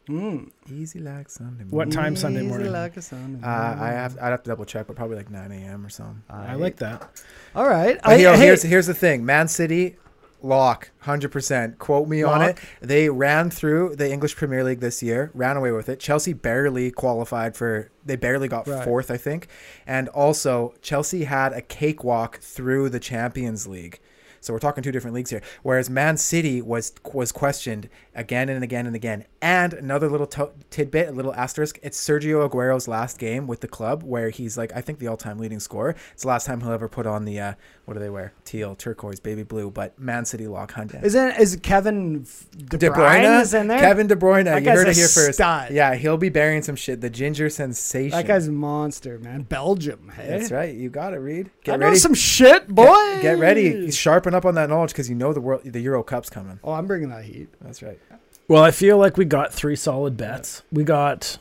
[SPEAKER 5] Mm.
[SPEAKER 4] easy like sunday morning
[SPEAKER 3] What time Sunday
[SPEAKER 5] Easy
[SPEAKER 3] morning?
[SPEAKER 5] like a Sunday
[SPEAKER 4] uh, i
[SPEAKER 5] morning.
[SPEAKER 4] have i'd have to double check but probably like 9 a.m or something
[SPEAKER 3] I like that.
[SPEAKER 5] All right.
[SPEAKER 4] But
[SPEAKER 5] I,
[SPEAKER 4] here-
[SPEAKER 5] hey,
[SPEAKER 4] here's here's the thing man city lock 100% quote me on it. They ran through the english premier league this year ran away with it. Chelsea barely qualified for they barely got
[SPEAKER 5] Right.
[SPEAKER 4] fourth i think. And also chelsea had a cakewalk through the champions league. So we're talking two different leagues here. Whereas man city was was questioned again and again and again and another little to- tidbit a little asterisk it's sergio aguero's last game with the club where he's like i think the all-time leading scorer it's the last time he'll ever put on the uh what do they wear teal turquoise baby blue but man city lock hundred
[SPEAKER 5] Isn't is Kevin De,
[SPEAKER 4] De
[SPEAKER 5] Bruyne,
[SPEAKER 4] Bruyne,
[SPEAKER 5] is in there?
[SPEAKER 4] Kevin De Bruyne.
[SPEAKER 5] That
[SPEAKER 4] you heard it here first.
[SPEAKER 5] stud.
[SPEAKER 4] Yeah, he'll be burying some shit. The ginger sensation.
[SPEAKER 5] That guy's monster, man. Belgium. Hey,
[SPEAKER 4] That's right. You got it, Reid.
[SPEAKER 5] I
[SPEAKER 4] Get
[SPEAKER 5] know
[SPEAKER 4] ready.
[SPEAKER 5] some shit, boy.
[SPEAKER 4] Get, get ready. Sharpen up on that knowledge because you know the world, the Euro Cup's coming.
[SPEAKER 5] Oh, I'm bringing that heat.
[SPEAKER 4] That's right.
[SPEAKER 3] Well, I feel like we got three solid bets. We got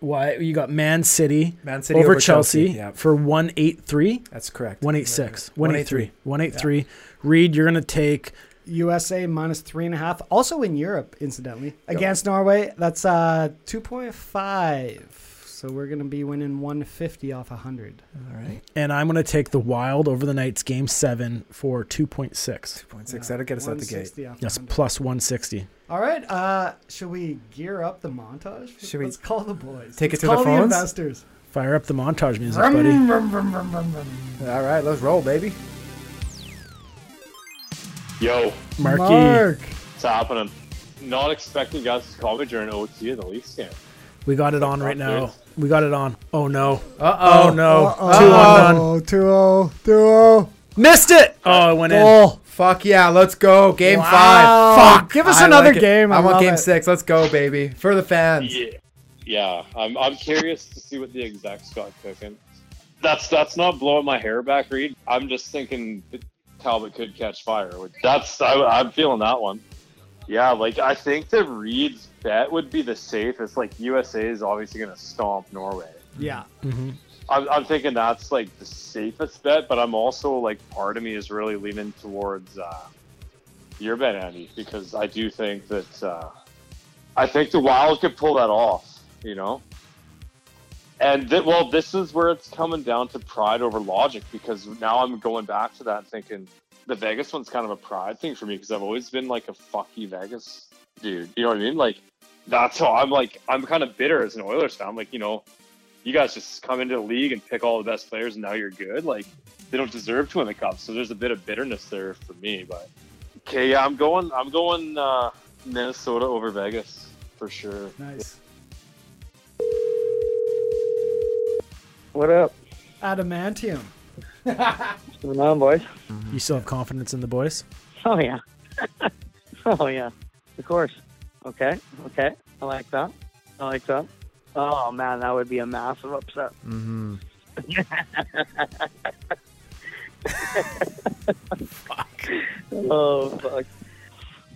[SPEAKER 3] why you got Man City,
[SPEAKER 4] Man City
[SPEAKER 3] over,
[SPEAKER 4] over,
[SPEAKER 3] Chelsea,
[SPEAKER 4] Yeah,
[SPEAKER 3] for 183,
[SPEAKER 4] that's correct.
[SPEAKER 3] 186, 183,
[SPEAKER 4] 183.
[SPEAKER 3] 183. Reid, you're going to take
[SPEAKER 5] USA minus three and a half. Also in Europe, incidentally, against Norway. That's uh 2.5. So we're gonna be winning 150 off 100.
[SPEAKER 4] All right.
[SPEAKER 3] and I'm going to take the Wild over the Knights game 7 for 2.6.
[SPEAKER 4] Point six. That'll get us out the gate.
[SPEAKER 5] 160
[SPEAKER 3] Yes,
[SPEAKER 5] 100.
[SPEAKER 3] plus 160.
[SPEAKER 5] All right. Uh, should we gear up the montage?
[SPEAKER 4] Should we
[SPEAKER 5] Let's call the boys.
[SPEAKER 4] take
[SPEAKER 5] Let's
[SPEAKER 4] it to the
[SPEAKER 5] call
[SPEAKER 4] phones?
[SPEAKER 5] investors.
[SPEAKER 3] Fire up the montage music, buddy.
[SPEAKER 4] All right, let's roll, baby.
[SPEAKER 9] Yo,
[SPEAKER 3] Marky.
[SPEAKER 5] Mark.
[SPEAKER 9] what's happening? Not expecting guys to call me during OT in the Leafs game.
[SPEAKER 3] We got it on right now. We got it on. Oh no.
[SPEAKER 4] Uh
[SPEAKER 3] Oh, no.
[SPEAKER 5] Uh-oh.
[SPEAKER 3] Two on none.
[SPEAKER 5] Oh, 2-0. 2-0.
[SPEAKER 3] Missed it. Oh, it went in.
[SPEAKER 4] Fuck yeah, let's go. Game
[SPEAKER 5] Wow.
[SPEAKER 4] five. Fuck.
[SPEAKER 5] Give us
[SPEAKER 4] I
[SPEAKER 5] another
[SPEAKER 4] like
[SPEAKER 5] game. I
[SPEAKER 4] I, want game
[SPEAKER 5] it.
[SPEAKER 4] six. Let's go, baby. For the fans.
[SPEAKER 9] Yeah, yeah. I'm, I'm curious to see what the execs got cooking. That's that's not blowing my hair back, Reid. I'm just thinking that Talbot could catch fire. That's I, I'm feeling that one. Yeah, like I think the Reid's bet would be the safest. Like USA is obviously going to stomp Norway.
[SPEAKER 5] Yeah.
[SPEAKER 3] hmm
[SPEAKER 9] I'm, I'm thinking that's like the safest bet, but I'm also like part of me is really leaning towards uh, your bet, Andy, because I do think that uh, I think the Wild could pull that off. You know, And th- well, this is where it's coming down to pride over logic because now I'm going back to that thinking the Vegas one's kind of a pride thing for me because I've always been like a fuck you Vegas dude. You know what I mean? Like that's how I'm like I'm kind of bitter as an Oilers fan. I'm like, you know, you guys just come into the league and pick all the best players and now you're good. Like they don't deserve to win the cup. So there's a bit of bitterness there for me. But okay, yeah, I'm going I'm going uh Minnesota over Vegas for sure.
[SPEAKER 5] Nice.
[SPEAKER 10] What up?
[SPEAKER 5] Adamantium.
[SPEAKER 10] What's going on, boys?
[SPEAKER 3] You still have confidence in the boys?
[SPEAKER 10] Oh yeah. oh yeah. Of course. Okay. Okay. I like that. I like that. Oh man, that would be a massive upset.
[SPEAKER 4] Mm-hmm.
[SPEAKER 10] Oh fuck.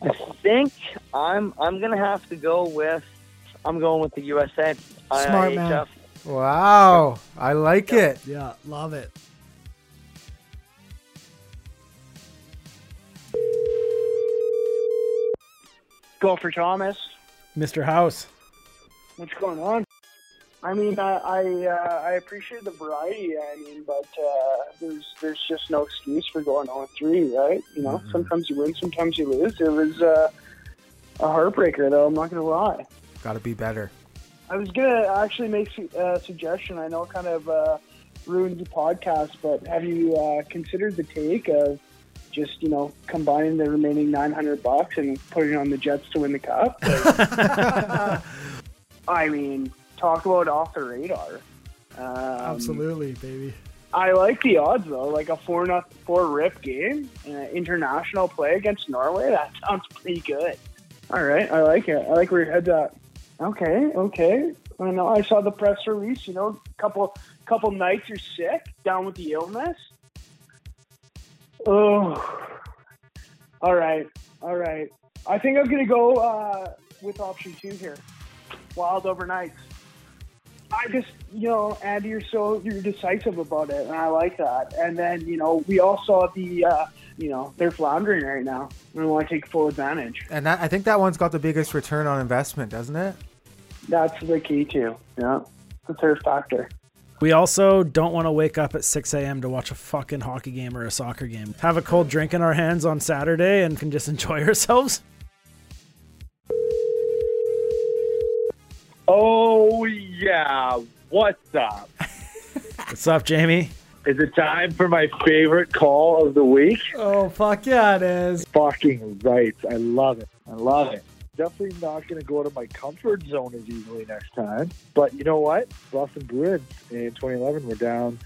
[SPEAKER 10] I think I'm I'm gonna have to go with I'm going with the USA.
[SPEAKER 5] Smart man.
[SPEAKER 4] Wow, I like it.
[SPEAKER 5] Yeah, love it.
[SPEAKER 11] Go for Thomas.
[SPEAKER 3] Mr. House.
[SPEAKER 11] What's going on? I mean, I I, uh, I appreciate the variety. I mean, but uh, there's there's just no excuse for going on three, right? You know, sometimes you win, sometimes you lose. It was uh, a heartbreaker, though. I'm not gonna lie.
[SPEAKER 4] Got to be better.
[SPEAKER 11] I was gonna actually make a suggestion. I know it kind of uh, ruins the podcast, but have you uh, considered the take of just you know combining the remaining 900 bucks and putting it on the Jets to win the cup? I mean, talk about off the radar. Um,
[SPEAKER 5] Absolutely, baby.
[SPEAKER 11] I like the odds though, like a four not four rip game, uh, international play against Norway. That sounds pretty good. All right, I like it. I like where your head's at. Okay, okay. I know. I saw the press release. You know, couple couple nights you're sick, down with the illness. Oh, all right, all right. I think I'm gonna go uh, with option two here. Wild over Knights. I just, you know, Andy, you're so you're decisive about it, and I like that. And then, you know, we all saw the, uh, you know, they're floundering right now, we want to take full advantage.
[SPEAKER 4] And that, I think that one's got the biggest return on investment, doesn't it?
[SPEAKER 11] That's the key too. Yeah, the third factor.
[SPEAKER 3] We also don't want to wake up at 6 a.m. to watch a fucking hockey game or a soccer game. Have a cold drink in our hands on Saturday and can just enjoy ourselves.
[SPEAKER 12] Oh yeah, what's up?
[SPEAKER 3] What's up, Jamie?
[SPEAKER 12] Is it time for my favorite call of the week?
[SPEAKER 5] Oh fuck yeah, it is.
[SPEAKER 12] Fucking right. I love it. I love it. Definitely not going to go out of my comfort zone as easily next time. But you know what? Boston Bruins in 2011 were down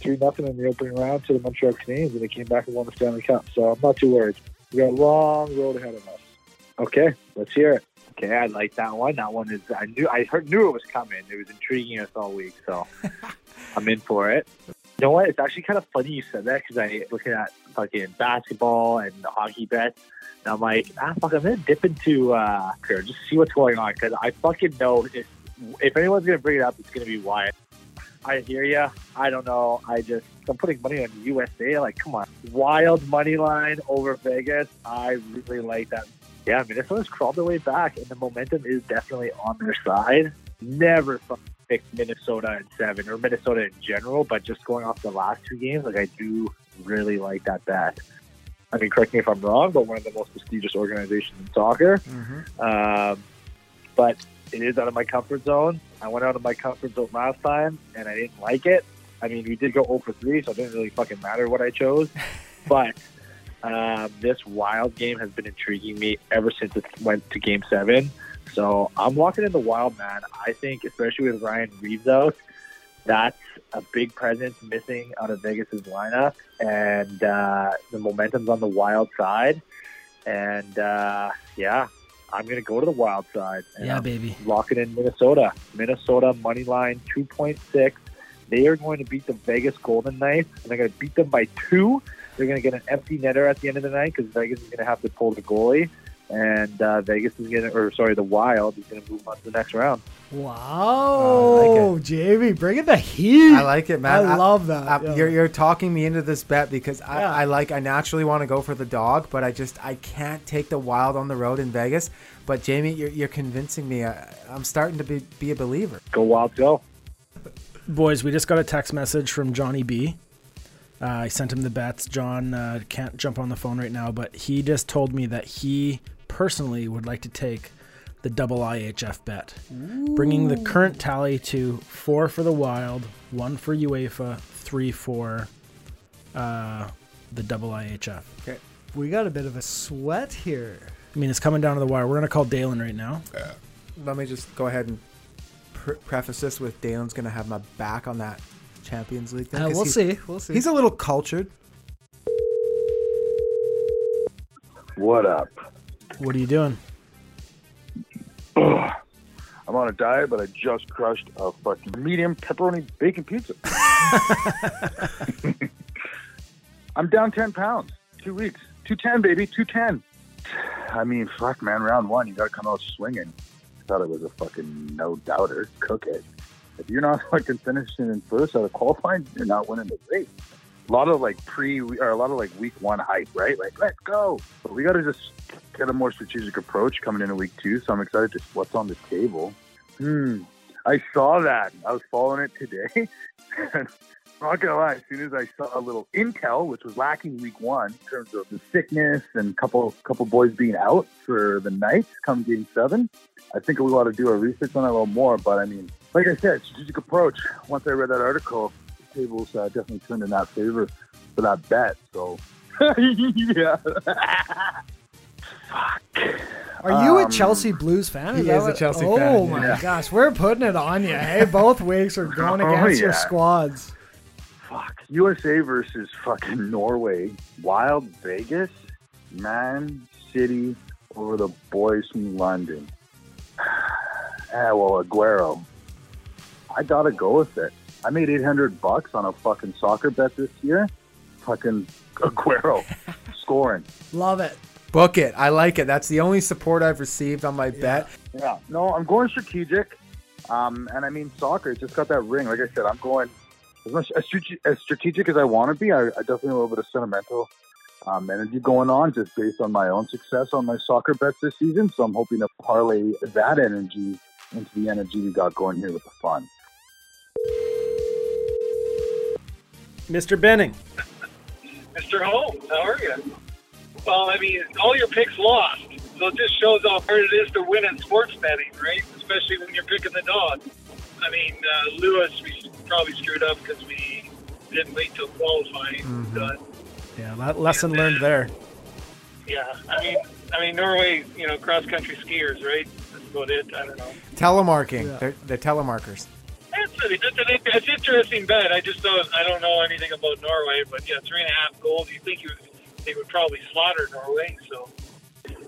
[SPEAKER 12] 3 nothing in the opening round to the Montreal Canadiens, and they came back and won the Stanley Cup. So I'm not too worried. We got a long road ahead of us. Okay, let's hear it. Okay, I like that one. That one is I knew I heard knew it was coming. It was intriguing us all week, so I'm in for it. You know what? It's actually kind of funny you said that because I looking at fucking basketball and hockey bets. And I'm like, ah, fuck, I'm gonna dip into uh, here, just see what's going on because I fucking know if if anyone's gonna bring it up, it's gonna be Wyatt. I hear you. I don't know. I just I'm putting money on the USA. Like, come on, wild money line over Vegas. I really like that. Yeah, Minnesota's crawled their way back, and the momentum is definitely on their side. Never fucking picked Minnesota in seven or Minnesota in general, but just going off the last two games, like I do really like that bet. I mean, correct me if I'm wrong, but one of the most prestigious organizations in soccer. Um, but it is out of my comfort zone. I went out of my comfort zone last time, and I didn't like it. I mean, we did go 0 for 3, so it didn't really fucking matter what I chose. but um, this wild game has been intriguing me ever since it went to Game Seven. So I'm walking in the wild, man. I think, especially with Ryan Reaves out, that's a big presence missing out of Vegas's lineup, and uh, the momentum's on the wild side. And uh, yeah, I'm gonna go to the wild side. And
[SPEAKER 3] Yeah,
[SPEAKER 12] I'm
[SPEAKER 3] baby.
[SPEAKER 12] locking in Minnesota. Minnesota money line 2.6. They are going to beat the Vegas Golden Knights, and they're going to beat them by two. They're going to get an empty netter at the end of the night because Vegas is going to have to pull the goalie, and uh, Vegas is going to, or sorry, the Wild is going to move on to the next round.
[SPEAKER 5] Wow, Oh Jamie, bringing the heat.
[SPEAKER 4] I like it, man.
[SPEAKER 5] I love that.
[SPEAKER 4] I-
[SPEAKER 5] yeah.
[SPEAKER 4] You're, you're talking me into this bet because I,
[SPEAKER 5] Yeah.
[SPEAKER 4] I like. I naturally want to go for the dog, but I just I can't take the wild on the road in Vegas. But Jamie, you're, you're convincing me. I, I'm starting to be, be a believer.
[SPEAKER 12] Go Wild, go!
[SPEAKER 3] boys, we just got a text message from Johnny B. Uh, I sent him the bets. John uh, can't jump on the phone right now, but he just told me that he personally would like to take the double IHF bet, bringing the current tally to four for the Wild, one for UEFA, three for uh, the double IHF.
[SPEAKER 5] Okay. We got a bit of a sweat here.
[SPEAKER 3] I mean, it's coming down to the wire. We're gonna call Dalen right now.
[SPEAKER 4] Let me just go ahead and pre- preface this with Dalen's going to have my back on that Champions League thing.
[SPEAKER 5] Uh,
[SPEAKER 4] 'cause
[SPEAKER 5] we'll
[SPEAKER 4] he's-
[SPEAKER 5] see. We'll see.
[SPEAKER 4] He's a little cultured.
[SPEAKER 13] What up?
[SPEAKER 3] What are you doing?
[SPEAKER 13] Ugh. I'm on a diet, but I just crushed a fucking medium pepperoni bacon pizza. I'm down 10 pounds. Two weeks. 210, baby. 210. I mean, fuck, man. Round one, you got to come out swinging. I Thought it was a fucking no doubter. Cook it. If you're not fucking finishing in first out of qualifying, you're not winning the race. A lot of like pre or a lot of like week one hype, right? Like, let's go. But we got to just get a more strategic approach coming into week two. So I'm excited to what's on the table. Hmm. I saw that. I was following it today. and not gonna lie, as soon as I saw a little intel, which was lacking week one in terms of the sickness and couple couple boys being out for the night come game seven, I think we ought to do our research on it a little more. But I mean, like I said, strategic approach. Once I read that article, the tables uh, definitely turned in that favor for that bet. So yeah. Fuck.
[SPEAKER 5] Are you a
[SPEAKER 13] Um,
[SPEAKER 5] Chelsea Blues fan?
[SPEAKER 4] he
[SPEAKER 5] that
[SPEAKER 4] is a Chelsea
[SPEAKER 5] oh,
[SPEAKER 4] fan,
[SPEAKER 5] Oh my
[SPEAKER 13] yeah.
[SPEAKER 5] gosh, we're putting it on you. Hey, both weeks are going
[SPEAKER 13] Oh,
[SPEAKER 5] against your squads.
[SPEAKER 13] Fuck. USA versus fucking Norway. Wild Vegas. Man City over the boys from London. Ah, well, Aguero. I gotta go with it. I made 800 bucks on a fucking soccer bet this year. Fucking Aguero scoring.
[SPEAKER 5] Love it.
[SPEAKER 4] Book it. I like it. That's the only support I've received on my bet.
[SPEAKER 13] Yeah. No, I'm going strategic. Um, and I mean, soccer, it's just got that ring. Like I said, I'm going as much as, as strategic as I want to be. I, I definitely have a little bit of sentimental um, energy going on just based on my own success on my soccer bets this season. So I'm hoping to parlay that energy into the energy we got going here with the fun.
[SPEAKER 3] Mr. Benning.
[SPEAKER 14] Mr. Holmes, how are you? Well, I mean, all your picks lost, so it just shows how hard it is to win in sports betting, right? Especially when you're picking the dog. I mean, uh, Lewis, we probably screwed up because we didn't wait till qualifying.
[SPEAKER 3] Mhm.
[SPEAKER 14] But
[SPEAKER 3] Yeah, le- lesson learned there.
[SPEAKER 14] yeah, I mean, I mean, Norway, you know, cross country skiers, right? That's about it. I don't know.
[SPEAKER 4] Telemarking.
[SPEAKER 14] Yeah.
[SPEAKER 4] They're, they're telemarkers.
[SPEAKER 14] That's, a, that's an interesting bet. I just don't I don't know anything about Norway, but yeah, three and a half goals. You think you they would probably slaughter Norway? So,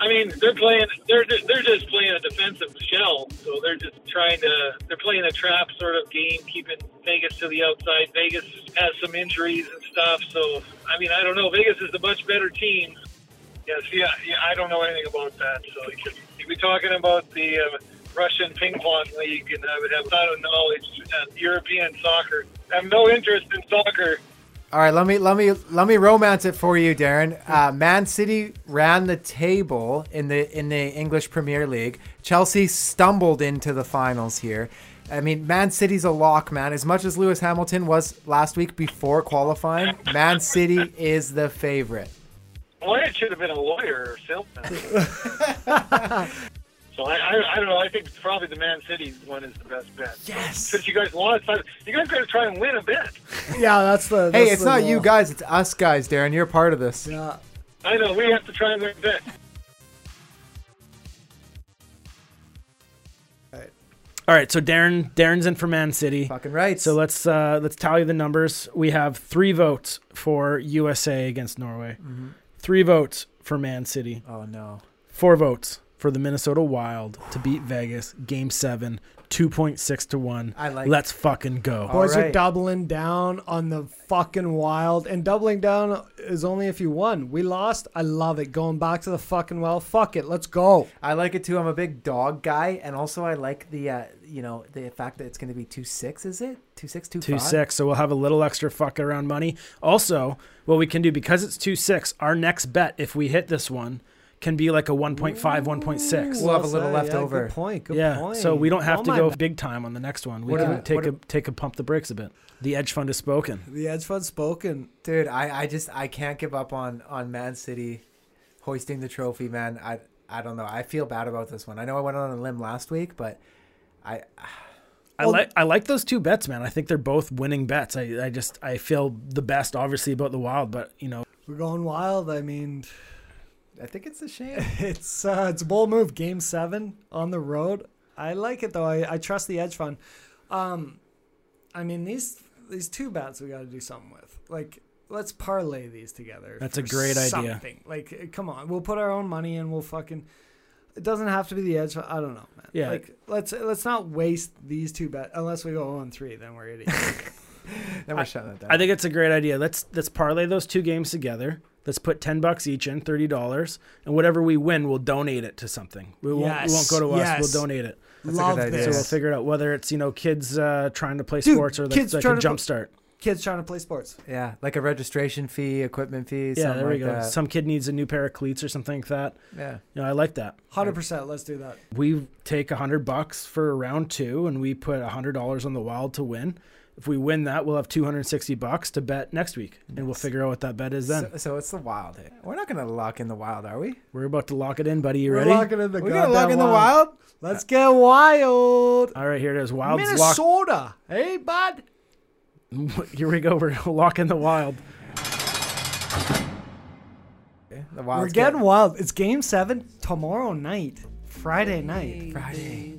[SPEAKER 14] I mean, they're playing they're they're just playing a defensive shell. So they're just trying to they're playing a trap sort of game, keeping Vegas to the outside. Vegas has some injuries and stuff. So I mean, I don't know. Vegas is a much better team. Yes, yeah, yeah. I don't know anything about that. So you could be talking about the uh, Russian ping pong league, and I would have a lot of knowledge. Uh, European soccer. I have no interest in soccer.
[SPEAKER 4] All right, let me let me let me romance it for you, Darren. Uh, Man City ran the table in the in the English Premier League. Chelsea stumbled into the finals here. I mean, Man City's a lock, man. As much as Lewis Hamilton was last week before qualifying, Man City is the favorite.
[SPEAKER 14] Well, it should have been a lawyer or salesman. so I, I, I don't know. I think probably the Man City one is the best bet. Yes. Since you guys lost, you guys got to try and win a bet.
[SPEAKER 5] Yeah, that's the.
[SPEAKER 4] Hey, it's
[SPEAKER 5] the
[SPEAKER 4] not
[SPEAKER 5] goal.
[SPEAKER 4] you guys, it's us guys, Darren. You're part of this.
[SPEAKER 5] Yeah.
[SPEAKER 14] I know we have to try and win a bet.
[SPEAKER 3] All right, so Darren Darren's in for Man City.
[SPEAKER 4] Fucking right.
[SPEAKER 3] So let's uh, let's tally the numbers. We have three votes for USA against Norway.
[SPEAKER 4] Mhm.
[SPEAKER 3] Three votes for Man City.
[SPEAKER 4] Oh no.
[SPEAKER 3] Four votes for the Minnesota Wild to beat Vegas Game Seven, two point six to one.
[SPEAKER 4] I like-
[SPEAKER 3] Let's fucking go.
[SPEAKER 5] Boys are doubling down on the fucking wild, and doubling down is only if you won. We lost. I love it. Going back to the fucking well. Fuck it. Let's go.
[SPEAKER 4] I like it too. I'm a big dog guy, and also I like the uh, you know the fact that it's going to be two six. Is it two six two
[SPEAKER 3] two
[SPEAKER 4] five?
[SPEAKER 3] six. So we'll have a little extra fuck around money. Also, what we can do because it's two six, our next bet, if we hit this one, can be like a 1.5, 1.6.
[SPEAKER 4] We'll have a little
[SPEAKER 5] said.
[SPEAKER 4] left
[SPEAKER 5] Yeah,
[SPEAKER 4] over.
[SPEAKER 5] Good point. Good
[SPEAKER 3] yeah,
[SPEAKER 5] point.
[SPEAKER 3] so we don't have
[SPEAKER 5] All
[SPEAKER 3] to go big time on the next one. We
[SPEAKER 4] What
[SPEAKER 3] can
[SPEAKER 4] a-
[SPEAKER 3] take a,
[SPEAKER 4] a-
[SPEAKER 3] take a pump the brakes a bit. The edge fund is spoken.
[SPEAKER 5] The edge fund spoken.
[SPEAKER 4] Dude, I, I just I can't give up on on Man City hoisting the trophy, man. I I don't know. I feel bad about this one. I know I went on a limb last week, but I
[SPEAKER 3] I like I like those two bets, man. I think they're both winning bets. I, I just I feel the best, obviously, about the Wild, but you know,
[SPEAKER 5] We're going wild. I mean,
[SPEAKER 4] I think it's a shame.
[SPEAKER 5] it's uh, it's a bold move. Game seven on the road. I like it though. I, I trust the edge fund. Um, I mean these these two bets we got to do something with. Like let's parlay these together.
[SPEAKER 3] That's a great idea.
[SPEAKER 5] something. Like uh, come on, we'll put our own money in. We'll fucking. It doesn't have to be the edge. fund. I don't know, man.
[SPEAKER 3] Yeah.
[SPEAKER 5] Like let's let's not waste these two bet unless we go 0 3, then we're idiots.
[SPEAKER 4] then we're shutting it down.
[SPEAKER 3] I think it's a great idea. Let's let's parlay those two games together. Let's put ten bucks each in, thirty dollars, and whatever we win, we'll donate it to something. We won't we won't go to us.
[SPEAKER 5] Yes.
[SPEAKER 3] We'll donate it.
[SPEAKER 4] That's a
[SPEAKER 5] Love
[SPEAKER 4] good idea.
[SPEAKER 3] So we'll figure it out whether it's you know kids uh, trying to play
[SPEAKER 5] Dude,
[SPEAKER 3] sports or like,
[SPEAKER 5] kids
[SPEAKER 3] like
[SPEAKER 5] trying
[SPEAKER 3] a
[SPEAKER 5] to
[SPEAKER 3] jump
[SPEAKER 5] pl-
[SPEAKER 3] start.
[SPEAKER 5] Kids trying to play sports.
[SPEAKER 4] yeah, like a registration fee, equipment fee,
[SPEAKER 3] Yeah,
[SPEAKER 4] something
[SPEAKER 3] there we
[SPEAKER 4] like
[SPEAKER 3] go.
[SPEAKER 4] that.
[SPEAKER 3] Some kid needs a new pair of cleats or something like that.
[SPEAKER 4] yeah.
[SPEAKER 3] You know, I like that.
[SPEAKER 5] Hundred percent. Let's do that.
[SPEAKER 3] we take a hundred bucks for round two and we put a hundred dollars on the wild to win. If we win that, we'll have two hundred and sixty bucks to bet next week, and we'll figure out what that bet is then.
[SPEAKER 4] So, so it's the wild. We're not gonna lock in the wild, are we?
[SPEAKER 3] We're about to lock it in, buddy. You
[SPEAKER 5] We're
[SPEAKER 3] ready?
[SPEAKER 5] locking in the
[SPEAKER 4] We're gonna lock
[SPEAKER 5] goddamn
[SPEAKER 4] in the
[SPEAKER 5] wild.
[SPEAKER 4] wild.
[SPEAKER 5] Let's get wild.
[SPEAKER 3] All right, here it is. Wild's locked.
[SPEAKER 5] Minnesota. Hey, bud.
[SPEAKER 3] Here we go. We're locking the wild.
[SPEAKER 4] Okay, The wild.
[SPEAKER 5] We're
[SPEAKER 4] wild's
[SPEAKER 5] getting wild. It's game seven tomorrow night, Friday night.
[SPEAKER 4] Friday.